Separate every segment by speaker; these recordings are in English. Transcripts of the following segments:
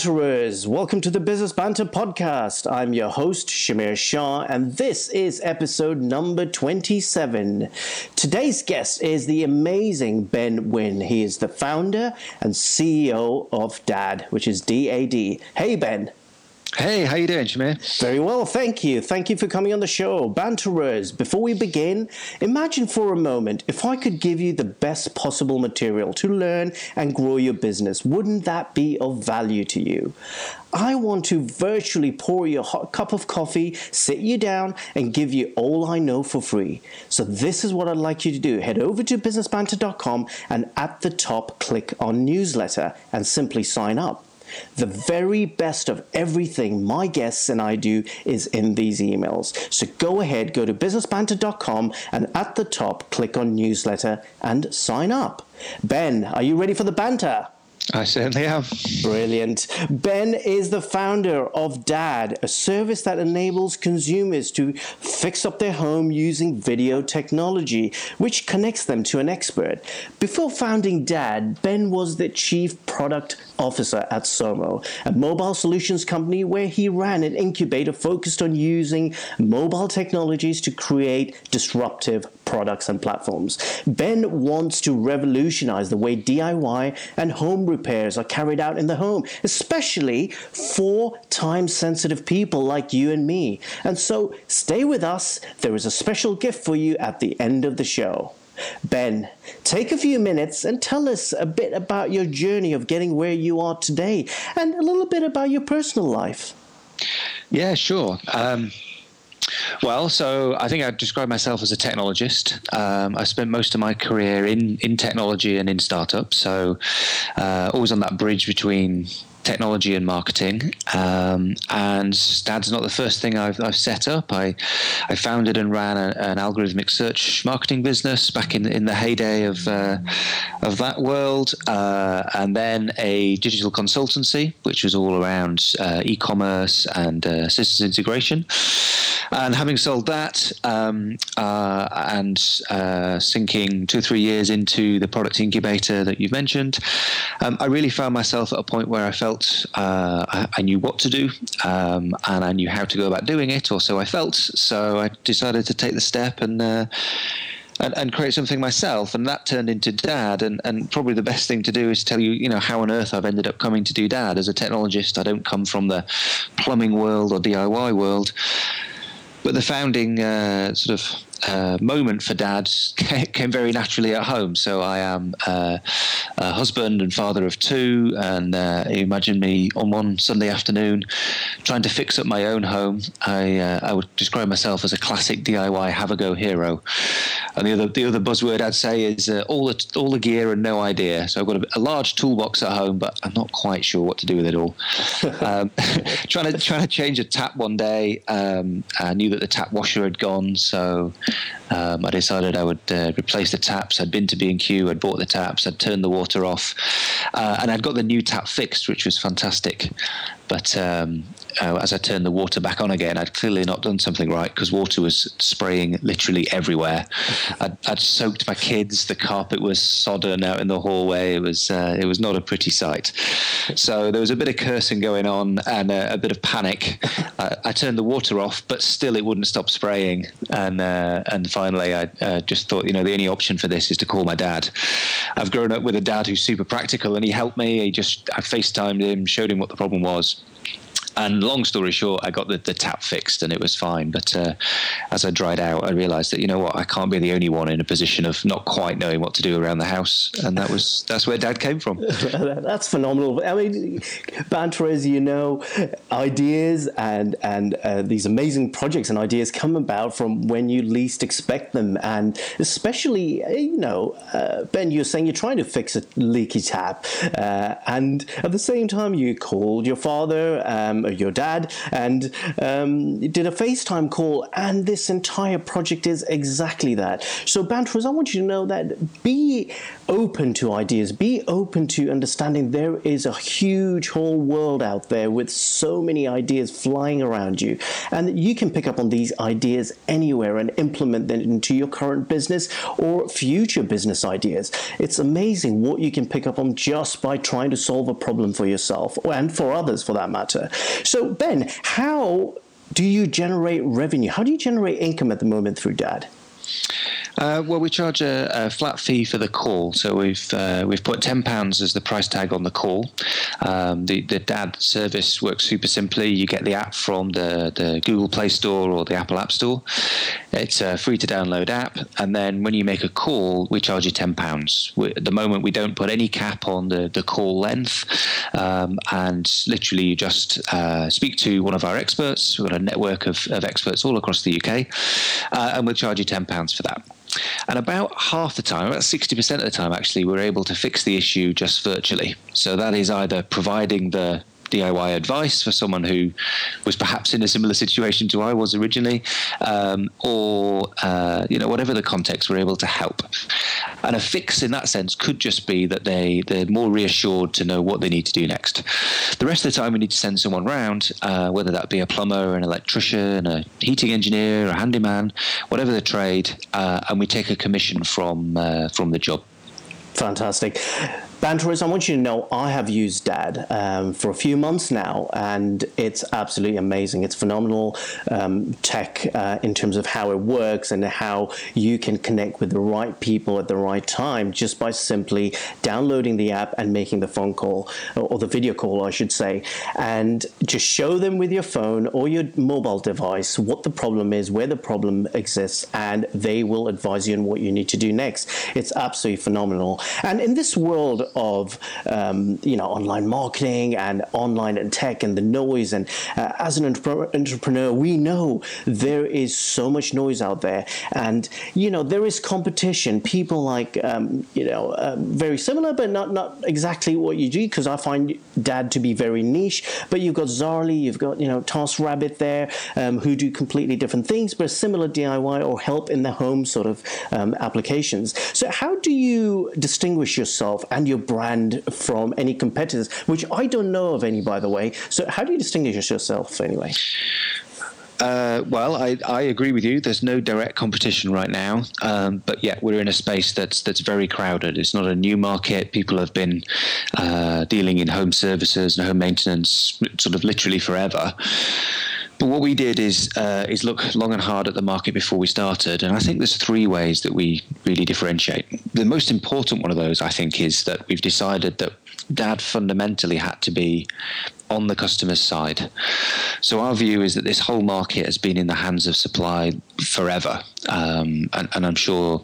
Speaker 1: Banterers, welcome to the Business Banter Podcast. I'm your host, Shamir Shah, and this is episode number 27. Today's guest is the amazing Ben Wynn. He is the founder and CEO of DAD, which is DAD. Hey, Ben.
Speaker 2: Hey, how you doing, Shamir?
Speaker 1: Very well, thank you. Thank you for coming on the show. Banterers, before we begin, imagine for a moment if I could give you the best possible material to learn and grow your business. Wouldn't that be of value to you? I want to virtually pour you a hot cup of coffee, sit you down, and give you all I know for free. So, this is what I'd like you to do. Head over to businessbanter.com and at the top, click on newsletter and simply sign up. The very best of everything my guests and I do is in these emails. So go ahead, go to businessbanter.com and at the top, click on newsletter and sign up. Ben, are you ready for the banter?
Speaker 2: I certainly am.
Speaker 1: Brilliant. Ben is the founder of DAD, a service that enables consumers to fix up their home using video technology, which connects them to an expert. Before founding DAD, Ben was the chief product officer at Somo, a mobile solutions company where he ran an incubator focused on using mobile technologies to create disruptive products and platforms. Ben wants to revolutionize the way DIY and home repairs are carried out in the home, especially for time sensitive people like you and me. And so stay with us. There is a special gift for you at the end of the show. Ben, take a few minutes and tell us a bit about your journey of getting where you are today and a little bit about your personal life.
Speaker 2: Yeah, sure. Um, well, so I think I'd describe myself as a technologist. Um, I spent most of my career in, in technology and in startups, so uh, always on that bridge between technology and marketing. Um, and Dad's not the first thing I've, I've set up. I, I founded and ran a, an algorithmic search marketing business back in in the heyday of uh, of that world, uh, and then a digital consultancy, which was all around uh, e-commerce and uh, systems integration. And having sold that um, uh, and uh, sinking two or three years into the product incubator that you've mentioned, um, I really found myself at a point where I felt uh, I, I, knew what to do um, and I knew how to go about doing it, or so I felt. So I decided to take the step and. Uh, and, and, create something myself. And that turned into Dad. And, and probably the best thing to do is tell you, you know, how on earth I've ended up coming to do Dad. As a technologist, I don't come from the plumbing world or DIY world. But the founding uh, sort of uh, moment for dad came very naturally at home. So I am uh, a husband and father of two, and uh, imagine me on one Sunday afternoon trying to fix up my own home. I uh, I would describe myself as a classic DIY have a go hero. And the other the other buzzword I'd say is uh, all the all the gear and no idea. So I've got a, a, large toolbox at home, but I'm not quite sure what to do with it all. um, trying to trying to change a tap one day, um, I knew that the tap washer had gone, so um, I decided I would uh, replace the taps. I'd been to B&Q, I'd bought the taps, I'd turned the water off, uh, and I'd got the new tap fixed, which was fantastic. But um, uh, as I turned the water back on again, I'd clearly not done something right because water was spraying literally everywhere. I'd, I'd, soaked my kids. The carpet was sodden out in the hallway. It was uh, it was not a pretty sight. So there was a bit of cursing going on and a, a bit of panic. I, I, turned the water off, but still it wouldn't stop spraying. And uh, and finally, I uh, just thought, you know, the only option for this is to call my dad. I've grown up with a dad who's super practical, and he helped me. He just I FaceTimed him, showed him what the problem was and long story short, I got the, the tap fixed and it was fine. But uh, as I dried out, I realised that you know what, I can't be the only one in a position of not quite knowing what to do around the house, and that was that's where Dad came from.
Speaker 1: that's phenomenal. I mean, banter, as you know, ideas and and uh, these amazing projects and ideas come about from when you least expect them, and especially you know, uh, Ben, you're saying you're trying to fix a leaky tap, uh, and at the same time you called your father. Um, your dad, and um, did a FaceTime call, and this entire project is exactly that. So, Bantros, I want you to know that be open to ideas, be open to understanding there is a huge whole world out there with so many ideas flying around you, and that you can pick up on these ideas anywhere and implement them into your current business or future business ideas. It's amazing what you can pick up on just by trying to solve a problem for yourself and for others for that matter. So, Ben, how do you generate revenue? How do you generate income at the moment through Dad?
Speaker 2: Uh, well, we charge a, a, flat fee for the call, so we've uh, we've put ten pounds as the price tag on the call. Um, the the Dad service works super simply. You get the app from the, the Google Play Store or the Apple App Store. It's a free to download app, and then when you make a call, we charge you ten pounds. At the moment, we don't put any cap on the the call length, um, and literally you just uh, speak to one of our experts. We've got a network of, of experts all across the UK, uh, and we'll charge you ten pounds for that. And about half the time, about 60% of the time, actually, we're able to fix the issue just virtually. So that is either providing the DIY advice for someone who was perhaps in a similar situation to I was originally, um, or uh, you know whatever the context, we're able to help. And a fix in that sense could just be that they they're more reassured to know what they need to do next. The rest of the time, we need to send someone round, uh, whether that be a plumber, an electrician, a heating engineer, a handyman, whatever the trade, uh, and we take a commission from uh, from the job.
Speaker 1: Fantastic. Bantros, I want you to know I have used Dad um, for a few months now, and it's absolutely amazing. It's phenomenal um, tech uh, in terms of how it works and how you can connect with the right people at the right time just by simply downloading the app and making the phone call or the video call, I should say, and just show them with your phone or your mobile device what the problem is, where the problem exists, and they will advise you on what you need to do next. It's absolutely phenomenal. And in this world of um, you know online marketing and online and tech and the noise. And uh, as an entrepreneur, we know there is so much noise out there, and you know there is competition. People like um, you know uh, very similar, but not not exactly what you do. Because I find Dad to be very niche. But you've got Zaarly, you've got you know TaskRabbit there, um, who do completely different things, but similar DIY or help in the home sort of um, applications. So how do you distinguish yourself and your brand from any competitors, which I don't know of any, by the way. So, how do you distinguish yourself anyway?
Speaker 2: Uh, well, I, I agree with you. There's no direct competition right now, um, but yet we're in a space that's that's very crowded. It's not a new market. People have been uh, dealing in home services and home maintenance sort of literally forever. But what we did is uh, is look long and hard at the market before we started, and I think there's three ways that we really differentiate. The most important one of those, I think, is that we've decided that Dad fundamentally had to be on the customer's side. So our view is that this whole market has been in the hands of supply forever, um, and, and, I'm sure,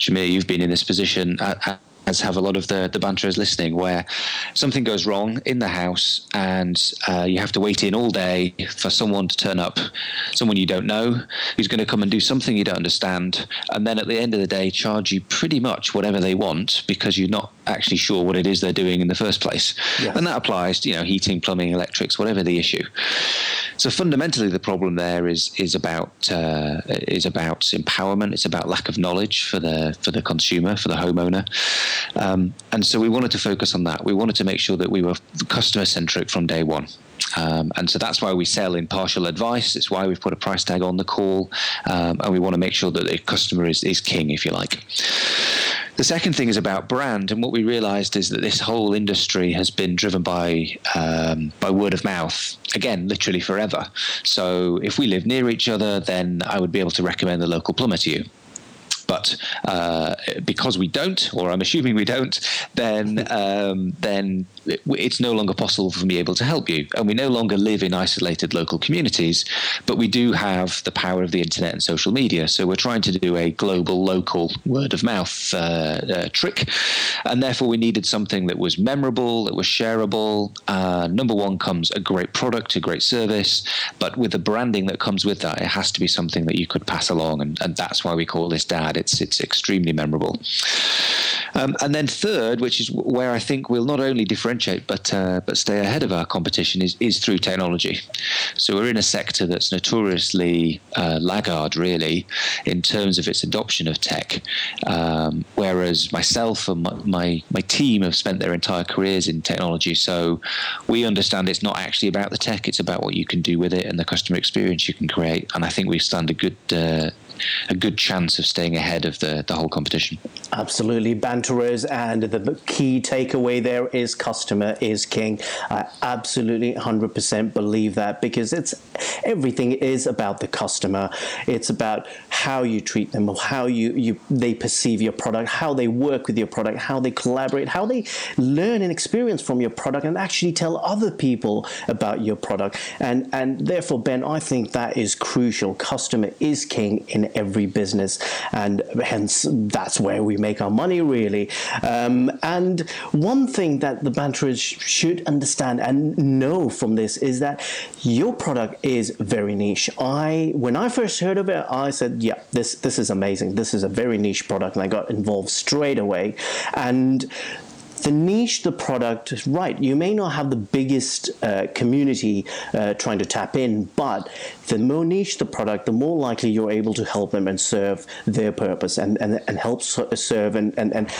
Speaker 2: Shamir, you've been in this position at, at as have a lot of the the Bantros listening, where something goes wrong in the house and uh, you have to wait in all day for someone to turn up, someone you don't know, who's going to come and do something you don't understand, and then at the end of the day charge you pretty much whatever they want because you're not actually sure what it is they're doing in the first place. Yes. And that applies to you know heating, plumbing, electrics, whatever the issue. So fundamentally, the problem there is is about uh, is about empowerment. It's about lack of knowledge for the for the consumer, for the homeowner. Um, and so we wanted to focus on that. We wanted to make sure that we were customer centric from day one. Um, and so that's why we sell impartial advice. It's why we've put a price tag on the call. Um, and we want to make sure that the customer is, is king, if you like. The second thing is about brand, and what we realised is that this whole industry has been driven by um, by word of mouth. Again, literally forever. So if we live near each other, then I would be able to recommend the local plumber to you. But uh, because we don't, or I'm assuming we don't, then um, then it's no longer possible for me able to help you. And we no longer live in isolated local communities, but we do have the power of the internet and social media. So we're trying to do a global, local word of mouth uh, uh, trick, and therefore we needed something that was memorable, that was shareable. Uh, number one comes a great product, a great service, but with the branding that comes with that, it has to be something that you could pass along, and, and that's why we call this Dad that. It's it's extremely memorable. Um, and then third, which is where I think we'll not only differentiate but uh, but stay ahead of our competition, is is through technology. So we're in a sector that's notoriously uh, laggard, really, in terms of its adoption of tech. Um, whereas myself and my, my my team have spent their entire careers in technology, so we understand it's not actually about the tech; it's about what you can do with it and the customer experience you can create. And I think we stand a good uh, a good chance of staying ahead of the, the whole competition.
Speaker 1: Absolutely. Banterers, and the key takeaway there is customer is king. I absolutely 100% believe that because it's everything is about the customer. It's about how you treat them, how you, you they perceive your product, how they work with your product, how they collaborate, how they learn and experience from your product and actually tell other people about your product. And and therefore, Ben, I think that is crucial. Customer is king in every business, and hence that's where we make our money, really. Um, and one thing that the banterers should understand and know from this is that your product is very niche. I when I first heard of it, I said, "Yeah, this this is amazing. This is a very niche product," and I got involved straight away. And the niche the product right you may not have the biggest uh, community uh, trying to tap in but the more niche the product the more likely you're able to help them and serve their purpose and, and, and help serve and, and, and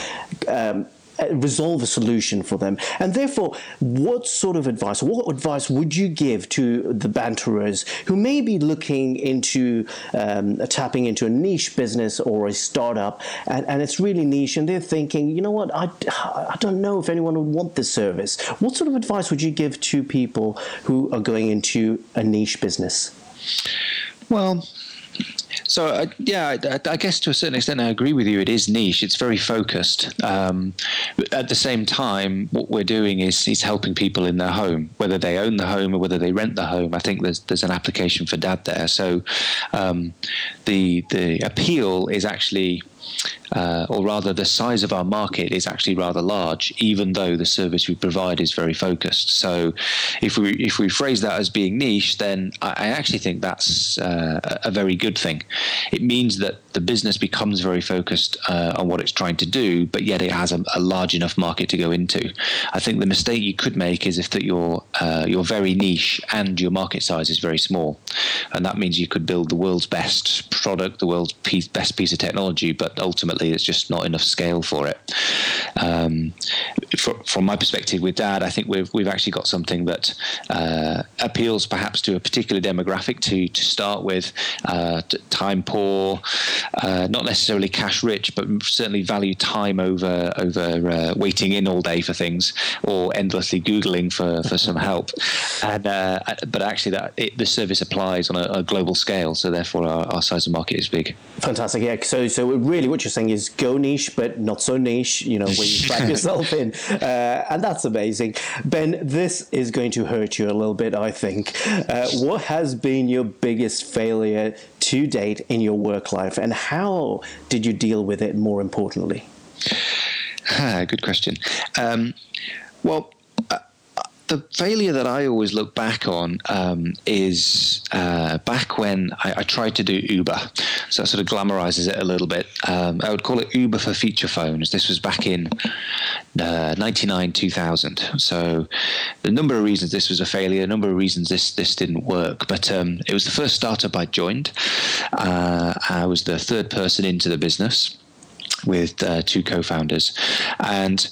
Speaker 1: um, resolve a solution for them. And therefore, what sort of advice, what advice would you give to the banterers who may be looking into um, tapping into a niche business or a startup, and, and it's really niche, and they're thinking, you know what, I, I don't know if anyone would want this service. What sort of advice would you give to people who are going into a niche business?
Speaker 2: Well, so uh, yeah, I, I, guess to a certain extent, I agree with you. It is niche. It's very focused. Um, at the same time, what we're doing is is helping people in their home, whether they own the home or whether they rent the home. I think there's there's an application for dad there. So um, the the appeal is actually uh, or rather, the size of our market is actually rather large, even though the service we provide is very focused. So, if we if we phrase that as being niche, then I, I actually think that's uh, a very good thing. It means that the business becomes very focused uh, on what it's trying to do, but yet it has a, a, large enough market to go into. I think the mistake you could make is if that you're uh, you're very niche and your market size is very small, and that means you could build the world's best product, the world's piece, best piece of technology, but ultimately it's just not enough scale for it. Um, for, from my perspective with Dad, I think we've we've actually got something that uh, appeals perhaps to a particular demographic to to start with, uh, time poor, uh, not necessarily cash rich, but certainly value time over over uh, waiting in all day for things or endlessly googling for, for some help. And uh, but actually, that it, the service applies on a, a global scale, so therefore our, our size of market is big.
Speaker 1: Fantastic, yeah. So so really, what you're saying is go niche, but not so niche. You know, where you wrap yourself in, uh, and that's amazing. Ben, this is going to hurt you a little bit, I think. Uh, what has been your biggest failure to date in your work life, and how did you deal with it? More importantly,
Speaker 2: ah, good question. Um, well, the failure that I always look back on um, is uh, back when I, I, tried to do Uber. So that sort of glamorizes it a little bit. Um, I would call it Uber for feature phones. This was back in uh, 99, 2000. So the number of reasons this was a failure, a number of reasons this, this didn't work. But um, it was the first startup I joined. Uh, I was the third person into the business with uh, two co-founders, and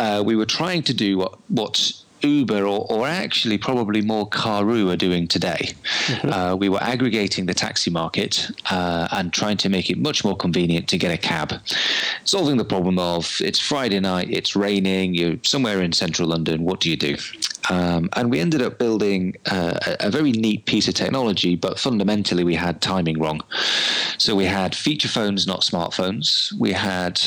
Speaker 2: uh, we were trying to do what what Uber or, or actually probably more Karoo are doing today. Mm-hmm. Uh, we were aggregating the taxi market uh, and trying to make it much more convenient to get a cab, solving the problem of it's Friday night, it's raining, you're somewhere in central London, what do you do? Um, and we ended up building uh, a, very neat piece of technology, but fundamentally we had timing wrong. So we had feature phones, not smartphones. We had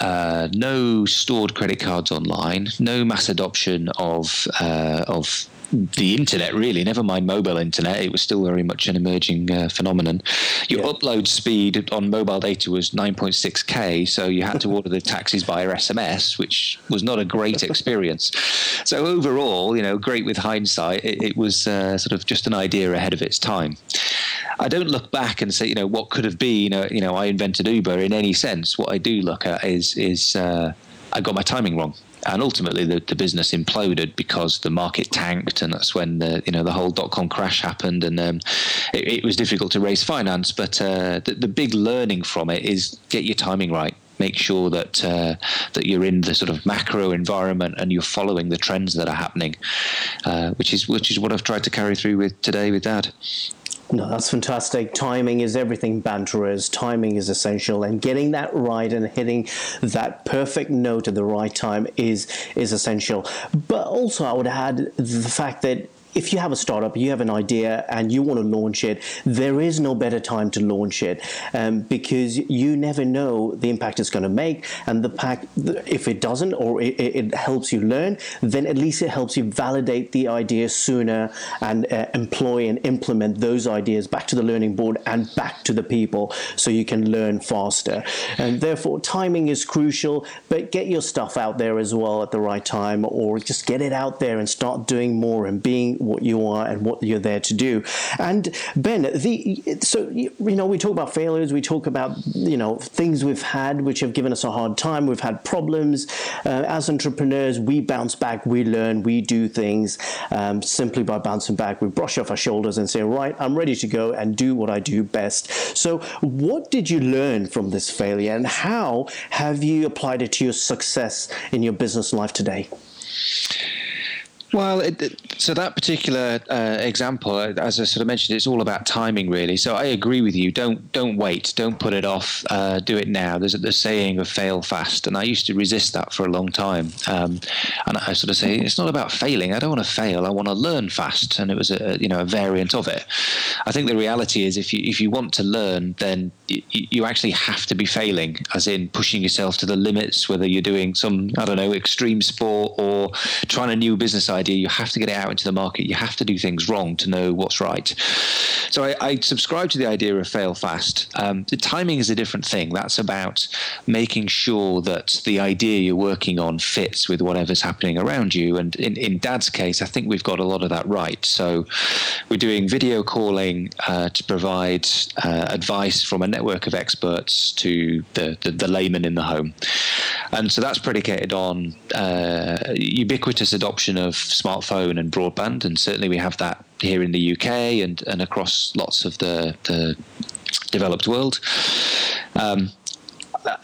Speaker 2: uh, no stored credit cards online, no mass adoption of uh, of the internet really never mind mobile internet it was still very much an emerging uh, phenomenon your yeah. upload speed on mobile data was 9.6k so you had to order the taxis via sms which was not a great experience so overall you know great with hindsight it, it was uh, sort of just an idea ahead of its time I don't look back and say, you know, what could have been. Uh, you know, I invented Uber in any sense. What I do look at is is uh, I got my timing wrong and ultimately the, the business imploded because the market tanked and that's when the you know the whole dot com crash happened. And um, it, it, was difficult to raise finance but uh, the, the, big learning from it is get your timing right. Make sure that uh, that you're in the sort of macro environment and you're following the trends that are happening uh, which is which is what I've tried to carry through with today with dad
Speaker 1: no, that's fantastic. Timing is everything banterers. Timing is essential, and getting that right and hitting that perfect note at the right time is is essential. But also, I would add the fact that if you have a startup, you have an idea, and you want to launch it, there is no better time to launch it um, because you never know the impact it's going to make. And the pack, if it doesn't, or it, it, helps you learn, then at least it helps you validate the idea sooner and uh, employ and implement those ideas back to the learning board and back to the people so you can learn faster. And therefore, timing is crucial, but get your stuff out there as well at the right time, or just get it out there and start doing more and being what you are and what you're there to do. And Ben, the so you know we talk about failures, we talk about you know things we've had which have given us a hard time. We've had problems uh, as entrepreneurs. We bounce back, we learn, we do things um, simply by bouncing back. We brush off our shoulders and say, right, I'm ready to go and do what I do best. So, what did you learn from this failure, and how have you applied it to your success in your business life today?
Speaker 2: Well, it, so that particular uh, example, uh, as I sort of mentioned, it's all about timing, really. So I agree with you. Don't don't wait. Don't put it off. Uh, do it now. There's the saying of fail fast, and I used to resist that for a long time. Um, and I sort of say it's not about failing. I don't want to fail. I want to learn fast, and it was a you know a variant of it. I think the reality is if you if you want to learn, then you, you actually have to be failing, as in pushing yourself to the limits. Whether you're doing some I don't know extreme sport or trying a new business idea idea. You have to get it out into the market. You have to do things wrong to know what's right. So I, I subscribe to the idea of fail fast. Um, the timing is a different thing. That's about making sure that the idea you're working on fits with whatever's happening around you. And in, in Dad's case, I think we've got a lot of that right. So we're doing video calling uh, to provide uh, advice from a network of experts to the, the, the, layman in the home. And so that's predicated on uh, ubiquitous adoption of smartphone and broadband, and certainly we have that here in the UK and, and across lots of the, the developed world. Um,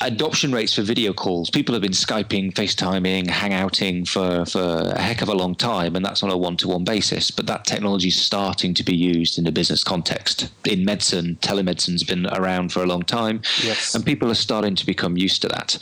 Speaker 2: adoption rates for video calls. People have been Skyping, FaceTiming, Hangouting for, for a heck of a long time, and that's on a one to one basis. But that technology is starting to be used in a business context. In medicine, telemedicine's been around for a long time, yes. and people are starting to become used to that.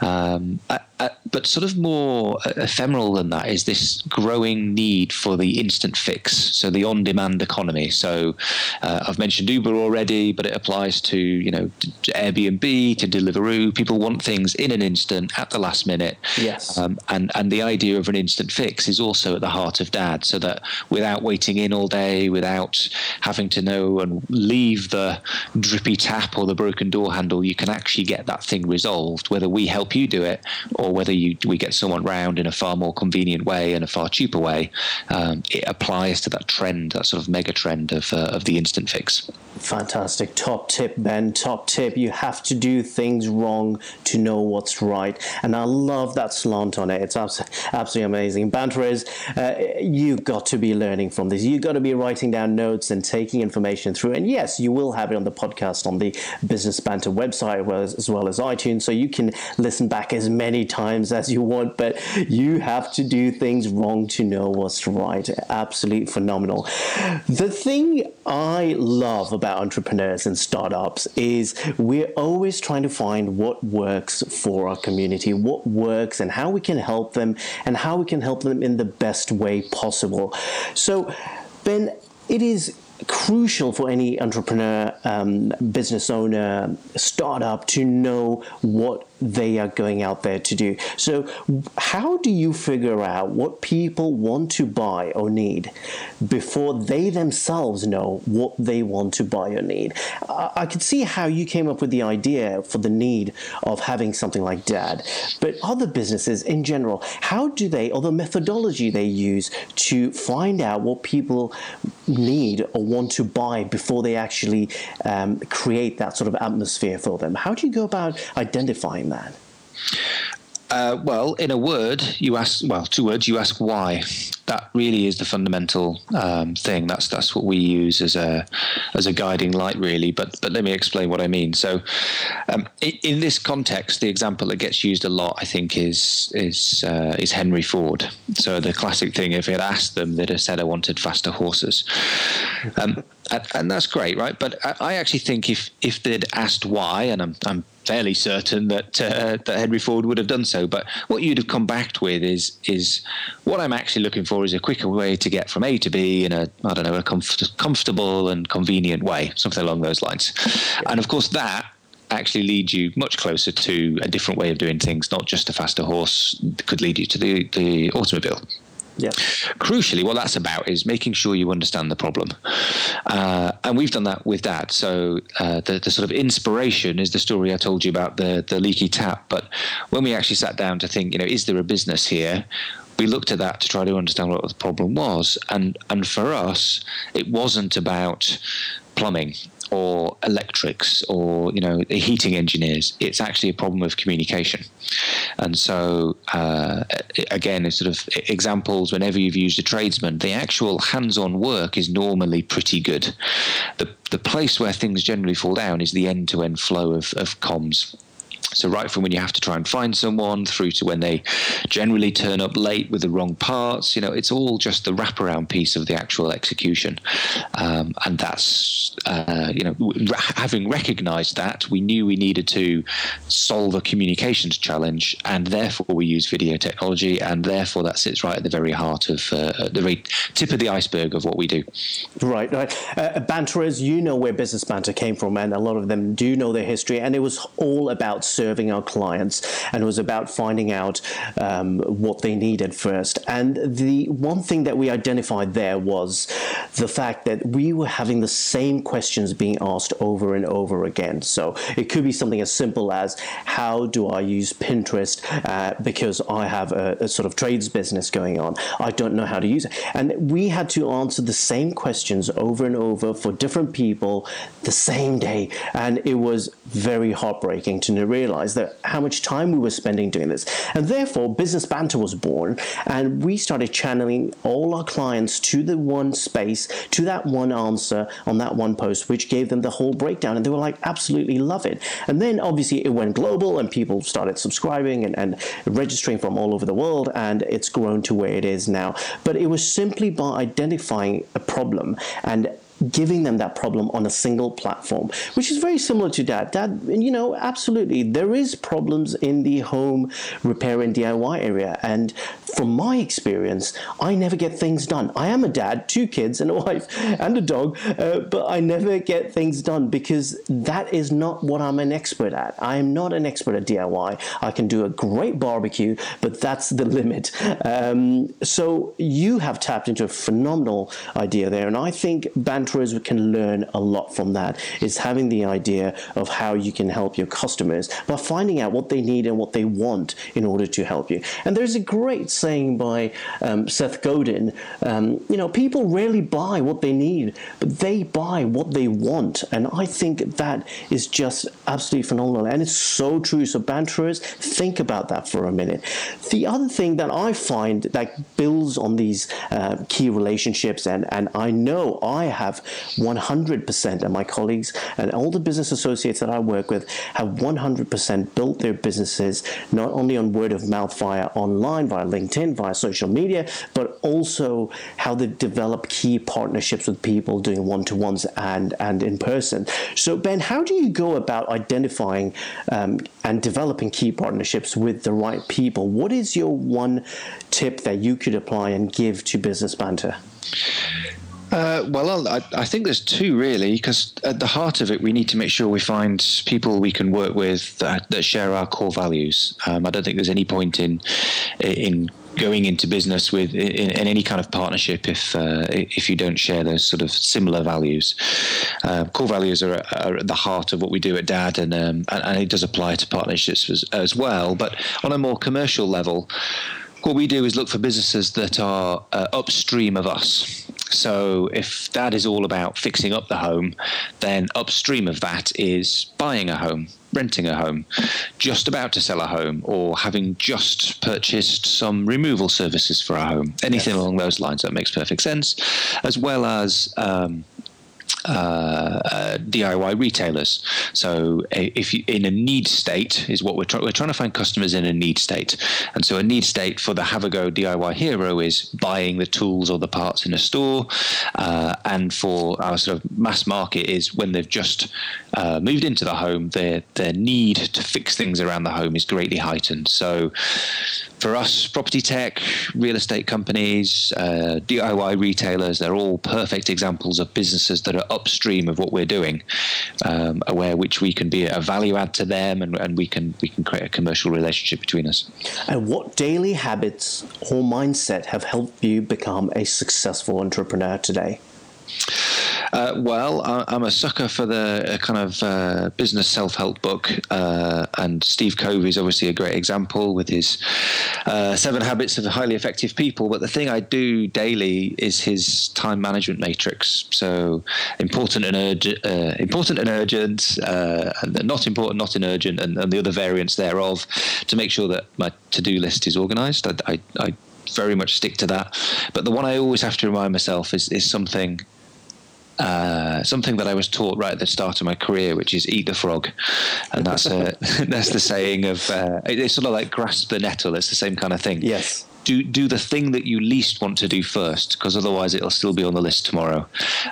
Speaker 2: Um, uh, but sort of more ephemeral than that is this growing need for the instant fix, so the on-demand economy. So uh, I've mentioned Uber already, but it applies to you know to Airbnb, to Deliveroo. People want things in an instant, at the last minute.
Speaker 1: Yes.
Speaker 2: Um, and and the idea of an instant fix is also at the heart of Dad, so that without waiting in all day, without having to know and leave the drippy tap or the broken door handle, you can actually get that thing resolved, whether we help you do it or whether you, we get someone round in a far more convenient way and a far cheaper way, um, it applies to that trend, that sort of mega trend of, uh, of the instant fix.
Speaker 1: Fantastic. Top tip, Ben. Top tip. You have to do things wrong to know what's right. And I love that slant on it. It's absolutely amazing. Banter is, uh, you've got to be learning from this. You've got to be writing down notes and taking information through. And yes, you will have it on the podcast on the Business Banter website as well as iTunes. So you can listen back as many times as you want, but you have to do things wrong to know what's right. Absolutely phenomenal. The thing I love about entrepreneurs and startups is we're always trying to find what works for our community, what works, and how we can help them, and how we can help them in the best way possible. So, Ben, it is crucial for any entrepreneur, um, business owner, startup to know what they are going out there to do. So, how do you figure out what people want to buy or need before they themselves know what they want to buy or need? I, I could see how you came up with the idea for the need of having something like Dad, but other businesses in general, how do they, or the methodology they use to find out what people need or want to buy before they actually um, create that sort of atmosphere for them? How do you go about identifying
Speaker 2: Uh, well, in a word, you ask. Well, two words. You ask why. That really is the fundamental um, thing. That's that's what we use as a as a guiding light, really. But but let me explain what I mean. So, um, in, in, this context, the example that gets used a lot, I think, is is uh, is Henry Ford. So the classic thing: if he had asked them, they'd have said, "I wanted faster horses." Um, and, and, that's great, right? But I, I, actually think if if they'd asked why, and I'm, I'm fairly certain that uh, that Henry Ford would have done so. But what you'd have come back with is is what I'm actually looking for is a quicker way to get from A to B in a I don't know a comfort, comfortable and convenient way, something along those lines. And of course, that actually leads you much closer to a different way of doing things, not just a faster horse. Could lead you to the the automobile. Crucially, what that's about is making sure you understand the problem, uh, and we've done that with Dad. So uh, the, the sort of inspiration is the story I told you about the the leaky tap. But when we actually sat down to think, you know, is there a business here? We looked at that to try to understand what the problem was, and and for us, it wasn't about plumbing or electrics or you know heating engineers. It's actually a problem of communication. And so uh, again, it's sort of examples. Whenever you've used a tradesman, the actual hands-on work is normally pretty good. The the place where things generally fall down is the end-to-end flow of, of comms so right from when you have to try and find someone through to when they generally turn up late with the wrong parts, you know, it's all just the wraparound piece of the actual execution. Um, and that's, uh, you know, having recognized that, we knew we needed to solve a communications challenge, and therefore we use video technology, and therefore that sits right at the very heart of uh, the very tip of the iceberg of what we do.
Speaker 1: Right, right. Uh, Banterers, you know where Business Banter came from, and a lot of them do know their history, and it was all about serving our clients, and it was about finding out um, what they needed first. And the one thing that we identified there was the fact that we were having the same questions being asked over and over again. So it could be something as simple as how do I use Pinterest uh, because I have a, a sort of trades business going on. I don't know how to use it. And we had to answer the same questions over and over for different people the same day. And it was very heartbreaking to realize realize that how much time we were spending doing this. And therefore, Business Banter was born, and we started channeling all our clients to the one space, to that one answer on that one post, which gave them the whole breakdown. And they were like, absolutely love it. And then obviously it went global, and people started subscribing and, and registering from all over the world, and it's grown to where it is now. But it was simply by identifying a problem and giving them that problem on a single platform, which is very similar to that. That you know, absolutely, there is problems in the home repair and DIY area, and from my experience, I never get things done. I am a dad, two kids and a wife and a dog, uh, but I never get things done because that is not what I'm an expert at. I am not an expert at DIY. I can do a great barbecue, but that's the limit. Um, so you have tapped into a phenomenal idea there, and I think banterers can learn a lot from that is having the idea of how you can help your customers by finding out what they need and what they want in order to help you. And there's a great saying by um, Seth Godin, um, you know, people rarely buy what they need, but they buy what they want. And I think that is just absolutely phenomenal. And it's so true. So, banterers, think about that for a minute. The other thing that I find that builds on these uh, key relationships, and, and I know I have 100%, and my colleagues and all the business associates that I work with have 100% built their businesses not only on word of mouth via online, via LinkedIn, via social media, but also how they develop key partnerships with people doing one to ones and, and in person. So, Ben, how do you go about identifying um, and developing key partnerships with the right people? What is your one tip that you could apply and give to Business Banter?
Speaker 2: Uh, well, I, I, think there's two really, because at the heart of it, we need to make sure we find people we can work with that, that share our core values. Um, I don't think there's any point in in going into business with in, in any kind of partnership if uh, if you don't share those sort of similar values. Uh, core values are, are, at the heart of what we do at Dad, and um, and, it does apply to partnerships as, as well. But on a more commercial level what we do is look for businesses that are uh, upstream of us. So if that is all about fixing up the home, then upstream of that is buying a home, renting a home, just about to sell a home, or having just purchased some removal services for a home. Anything yes. along those lines that makes perfect sense, as well as um, uh, uh, DIY retailers. So if you in a need state is what we're trying. We're trying to find customers in a need state, and so a need state for the Have a Go DIY hero is buying the tools or the parts in a store, uh, and for our sort of mass market is when they've just uh, moved into the home, their their need to fix things around the home is greatly heightened. So for us, property tech, real estate companies, uh, DIY retailers, they're all perfect examples of businesses that are upstream of what we're doing, um, aware which we can be a value add to them, and, and we can we can create a commercial relationship between us.
Speaker 1: And what daily habits or mindset have helped you become a successful entrepreneur today?
Speaker 2: Uh, well, I, am a sucker for the uh, kind of uh, business self help book, uh, and Steve Covey is obviously a great example with his uh, Seven Habits of Highly Effective People. But the thing I do daily is his time management matrix. So important and urgent, uh, important and urgent, and not important, not in urgent, and, and, the other variants thereof, to make sure that my to do list is organised. I, I, I very much stick to that. But the one I always have to remind myself is, is something uh, something that I was taught right at the start of my career, which is "eat the frog," and that's uh, that's the saying of uh, it's sort of like grasp the nettle. It's the same kind of thing.
Speaker 1: Yes
Speaker 2: do do the thing that you least want to do first, because otherwise it'll still be on the list tomorrow,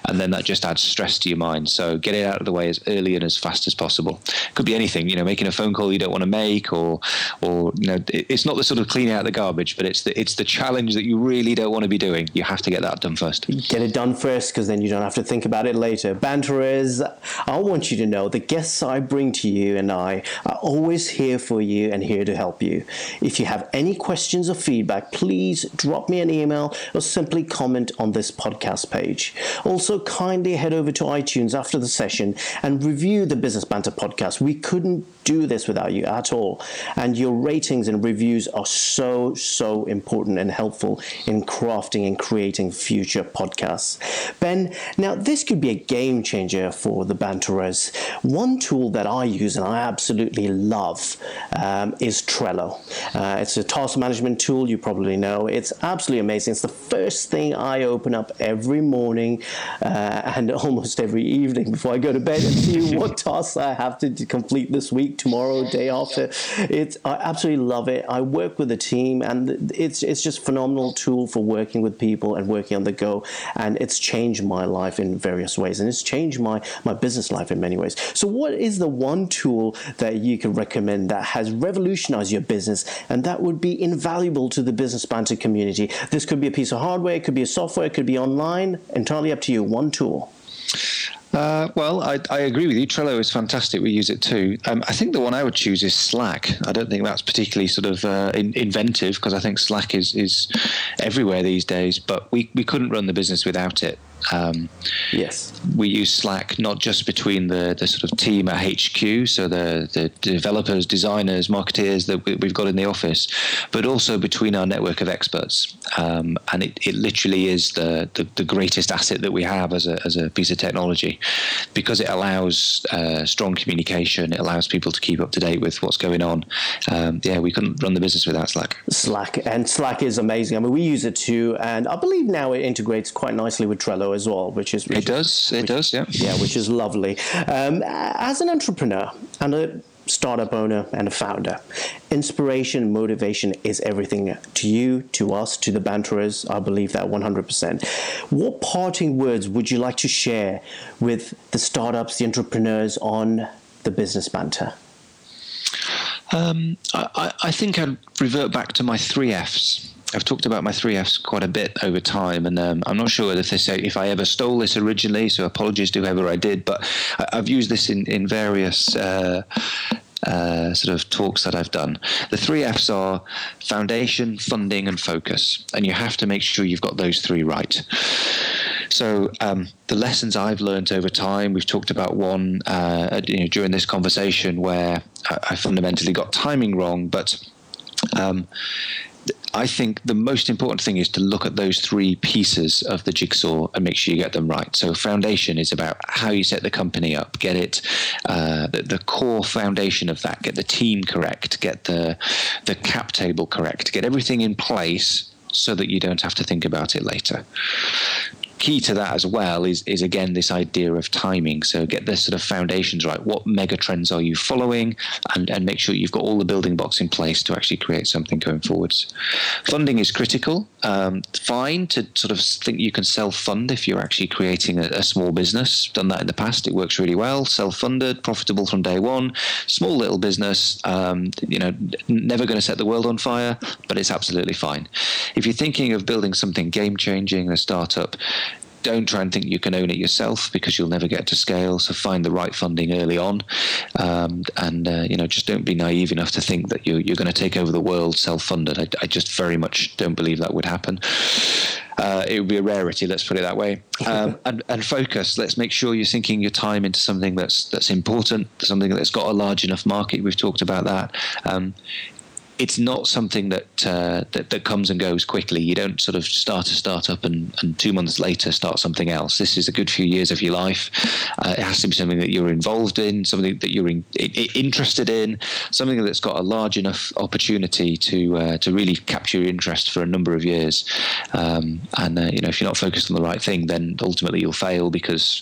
Speaker 2: and then that just adds stress to your mind. So get it out of the way as early and as fast as possible. Could be anything, you know, making a phone call you don't want to make, or or you know, it's not the sort of cleaning out the garbage, but it's the it's the challenge that you really don't want to be doing. You have to get that done first.
Speaker 1: Get it done first, because then you don't have to think about it later. Banterers, I want you to know the guests I bring to you and I are always here for you and here to help you. If you have any questions or feedback feedback, please drop me an email or simply comment on this podcast page. Also, kindly head over to iTunes after the session and review the Business Banter podcast. We couldn't do this without you at all. And your ratings and reviews are so, so important and helpful in crafting and creating future podcasts. Ben, now this could be a game changer for the Banterers. One tool that I use and I absolutely love um, is Trello. Uh, it's a task management tool. You probably know. It's absolutely amazing. It's the first thing I open up every morning uh, and almost every evening before I go to bed and see what tasks I have to complete this week, tomorrow, day after. It's I absolutely love it. I work with a team, and it's it's just phenomenal tool for working with people and working on the go. And it's changed my life in various ways, and it's changed my my business life in many ways. So, what is the one tool that you can recommend that has revolutionized your business and that would be invaluable to the business banter community. This could be a piece of hardware, it could be a software, it could be online. Entirely up to you. One tool.
Speaker 2: Uh, well, I, I, agree with you. Trello is fantastic. We use it too. Um, I think the one I would choose is Slack. I don't think that's particularly sort of uh, in, inventive because I think Slack is, is everywhere these days. But we, we couldn't run the business without it.
Speaker 1: Um, yes,
Speaker 2: we use Slack not just between the, the sort of team at HQ, so the, the developers, designers, marketeers that we, have got in the office, but also between our network of experts. Um, and it, it literally is the, the, the, greatest asset that we have as a, as a piece of technology because it allows uh, strong communication, it allows people to keep up to date with what's going on. Um, yeah, we couldn't run the business without Slack.
Speaker 1: Slack, and Slack is amazing. I mean, we use it too, and I believe now it integrates quite nicely with Trello as well, which is which
Speaker 2: it does. It
Speaker 1: which,
Speaker 2: does, yeah.
Speaker 1: Yeah, which is lovely. Um, as an entrepreneur and a startup owner and a founder. Inspiration, motivation is everything to you, to us, to the banterers. I believe that 100%. What parting words would you like to share with the startups, the entrepreneurs on the business banter?
Speaker 2: Um, I, I, think I'd revert back to my three F's. I've talked about my three Fs quite a bit over time, and um, I'm not sure if, say, if I ever stole this originally. So apologies to whoever I did, but I, have used this in in various. Uh, uh, sort of talks that I've done. The three F's are foundation, funding, and focus, and you have to make sure you've got those three right. So um, the lessons I've learned over time, we've talked about one uh, you know, during this conversation where I, I fundamentally got timing wrong, but um, I think the most important thing is to look at those three pieces of the jigsaw and make sure you get them right. So, foundation is about how you set the company up, get it, uh, the, the, core foundation of that, get the team correct, get the the cap table correct, get everything in place so that you don't have to think about it later key to that as well is is again this idea of timing. So get the sort of foundations right. What mega trends are you following, and and make sure you've got all the building blocks in place to actually create something going forwards. Funding is critical. Um, fine to sort of think you can self fund if you're actually creating a, a, small business. Done that in the past. It works really well. Self funded, profitable from day one. Small little business. Um, you know, never going to set the world on fire, but it's absolutely fine. If you're thinking of building something game changing, a startup, don't try and think you can own it yourself because you'll never get to scale. So find the right funding early on, um, and uh, you know just don't be naive enough to think that you're, you're going to take over the world self-funded. I, I, just very much don't believe that would happen. Uh, it would be a rarity. Let's put it that way. Um, and, and, focus. Let's make sure you're sinking your time into something that's that's important, something that's got a large enough market. We've talked about that. Um, it's not something that, uh, that, that comes and goes quickly. You don't sort of start a startup and, and two months later start something else. This is a good few years of your life. Uh, it has to be something that you're involved in, something that you're in, interested in, something that's got a large enough opportunity to uh, to really capture your interest for a number of years. Um, and uh, you know, if you're not focused on the right thing, then ultimately you'll fail because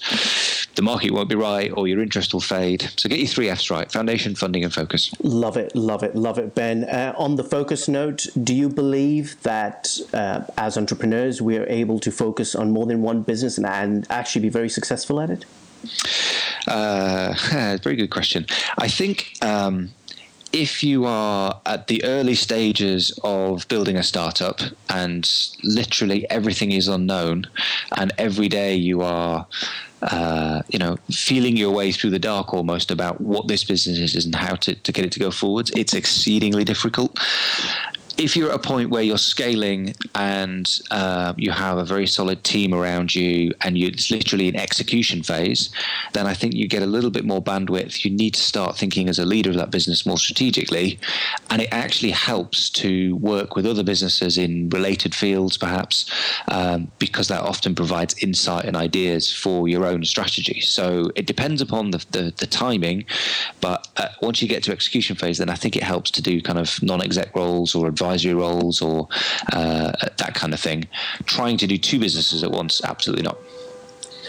Speaker 2: the market won't be right or your interest will fade. So get your three Fs right: foundation, funding, and focus.
Speaker 1: Love it, love it, love it, Ben. Uh, uh, on the focus note, do you believe that uh, as entrepreneurs we are able to focus on more than one business and, and actually be very successful at it?
Speaker 2: Uh, very good question. I think. Um, if you are at the early stages of building a startup and literally everything is unknown and every day you are uh, you know, feeling your way through the dark almost about what this business is and how to, to get it to go forwards. It's exceedingly difficult if you're at a point where you're scaling and uh, you have a very solid team around you and you, it's literally an execution phase, then I think you get a little bit more bandwidth. You need to start thinking as a leader of that business more strategically. And it actually helps to work with other businesses in related fields, perhaps, um, because that often provides insight and ideas for your own strategy. So it depends upon the, the, the timing. But uh, once you get to execution phase, then I think it helps to do kind of non exec roles or advice advisory roles or uh, that kind of thing. Trying to do two businesses at once, absolutely not.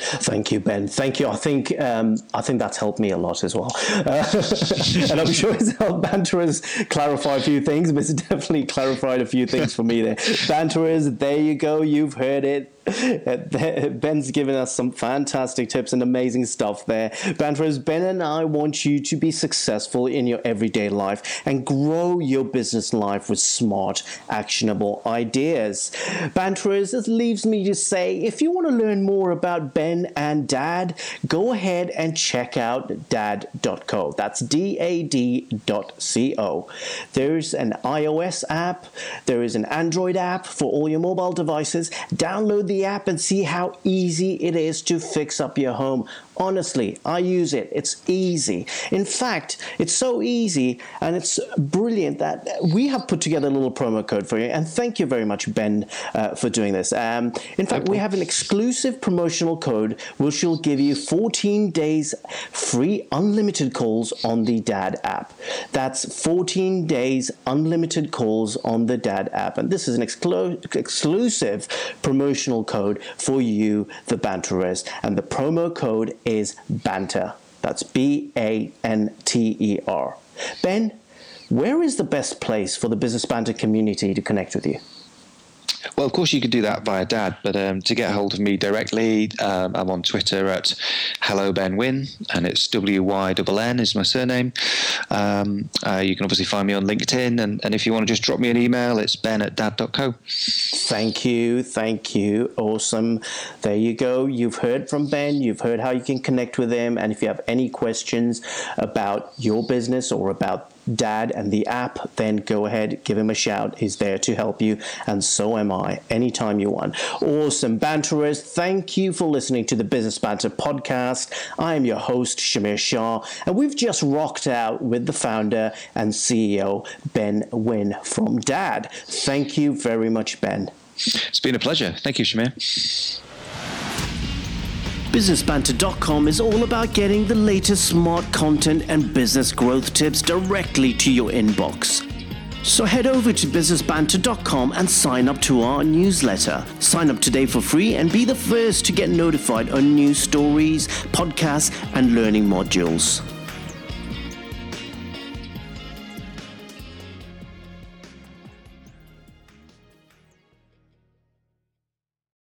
Speaker 1: Thank you, Ben. Thank you. I think um, I think that's helped me a lot as well, uh, and I'm sure it's helped Banterers clarify a few things. But it's definitely clarified a few things for me there. Banterers, there you go. You've heard it. Ben's given us some fantastic tips and amazing stuff there. Banterers, Ben and I want you to be successful in your everyday life and grow your business life with smart, actionable ideas. Banterers, this leaves me to say if you want to learn more about Ben and Dad, go ahead and check out dad.co. That's D A D.co. There's an iOS app, there is an Android app for all your mobile devices. Download the app and see how easy it is to fix up your home Honestly, I use it. It's easy. In fact, it's so easy and it's brilliant that we have put together a little promo code for you. And thank you very much, Ben, uh, for doing this. Um, in fact, we have an exclusive promotional code which will give you 14 days free unlimited calls on the Dad app. That's 14 days unlimited calls on the Dad app. And this is an exclu- exclusive promotional code for you, the Banterers. And the promo code is banter. That's B A N T E R. Ben, where is the best place for the Business Banter community to connect with you?
Speaker 2: Well, of course, you could do that via Dad, but um, to get hold of me directly, um, I'm on Twitter at Hello Ben Wynn, and it's W Y N is my surname. Um, uh, you can obviously find me on LinkedIn, and, and if you want to just drop me an email, it's ben at dad.co.
Speaker 1: Thank you, thank you, awesome. There you go. You've heard from Ben. You've heard how you can connect with him, and if you have any questions about your business or about Dad and the app, then go ahead, give him a shout. He's there to help you, and so am I, anytime you want. Awesome. Banterers, thank you for listening to the Business Banter podcast. I am your host, Shamir Shah, and we've just rocked out with the founder and CEO, Ben Wynn from Dad. Thank you very much, Ben.
Speaker 2: It's been a pleasure. Thank you, Shamir.
Speaker 1: BusinessBanter.com is all about getting the latest smart content and business growth tips directly to your inbox. So head over to businessbanter.com and sign up to our newsletter. Sign up today for free and be the first to get notified on new stories, podcasts, and learning modules.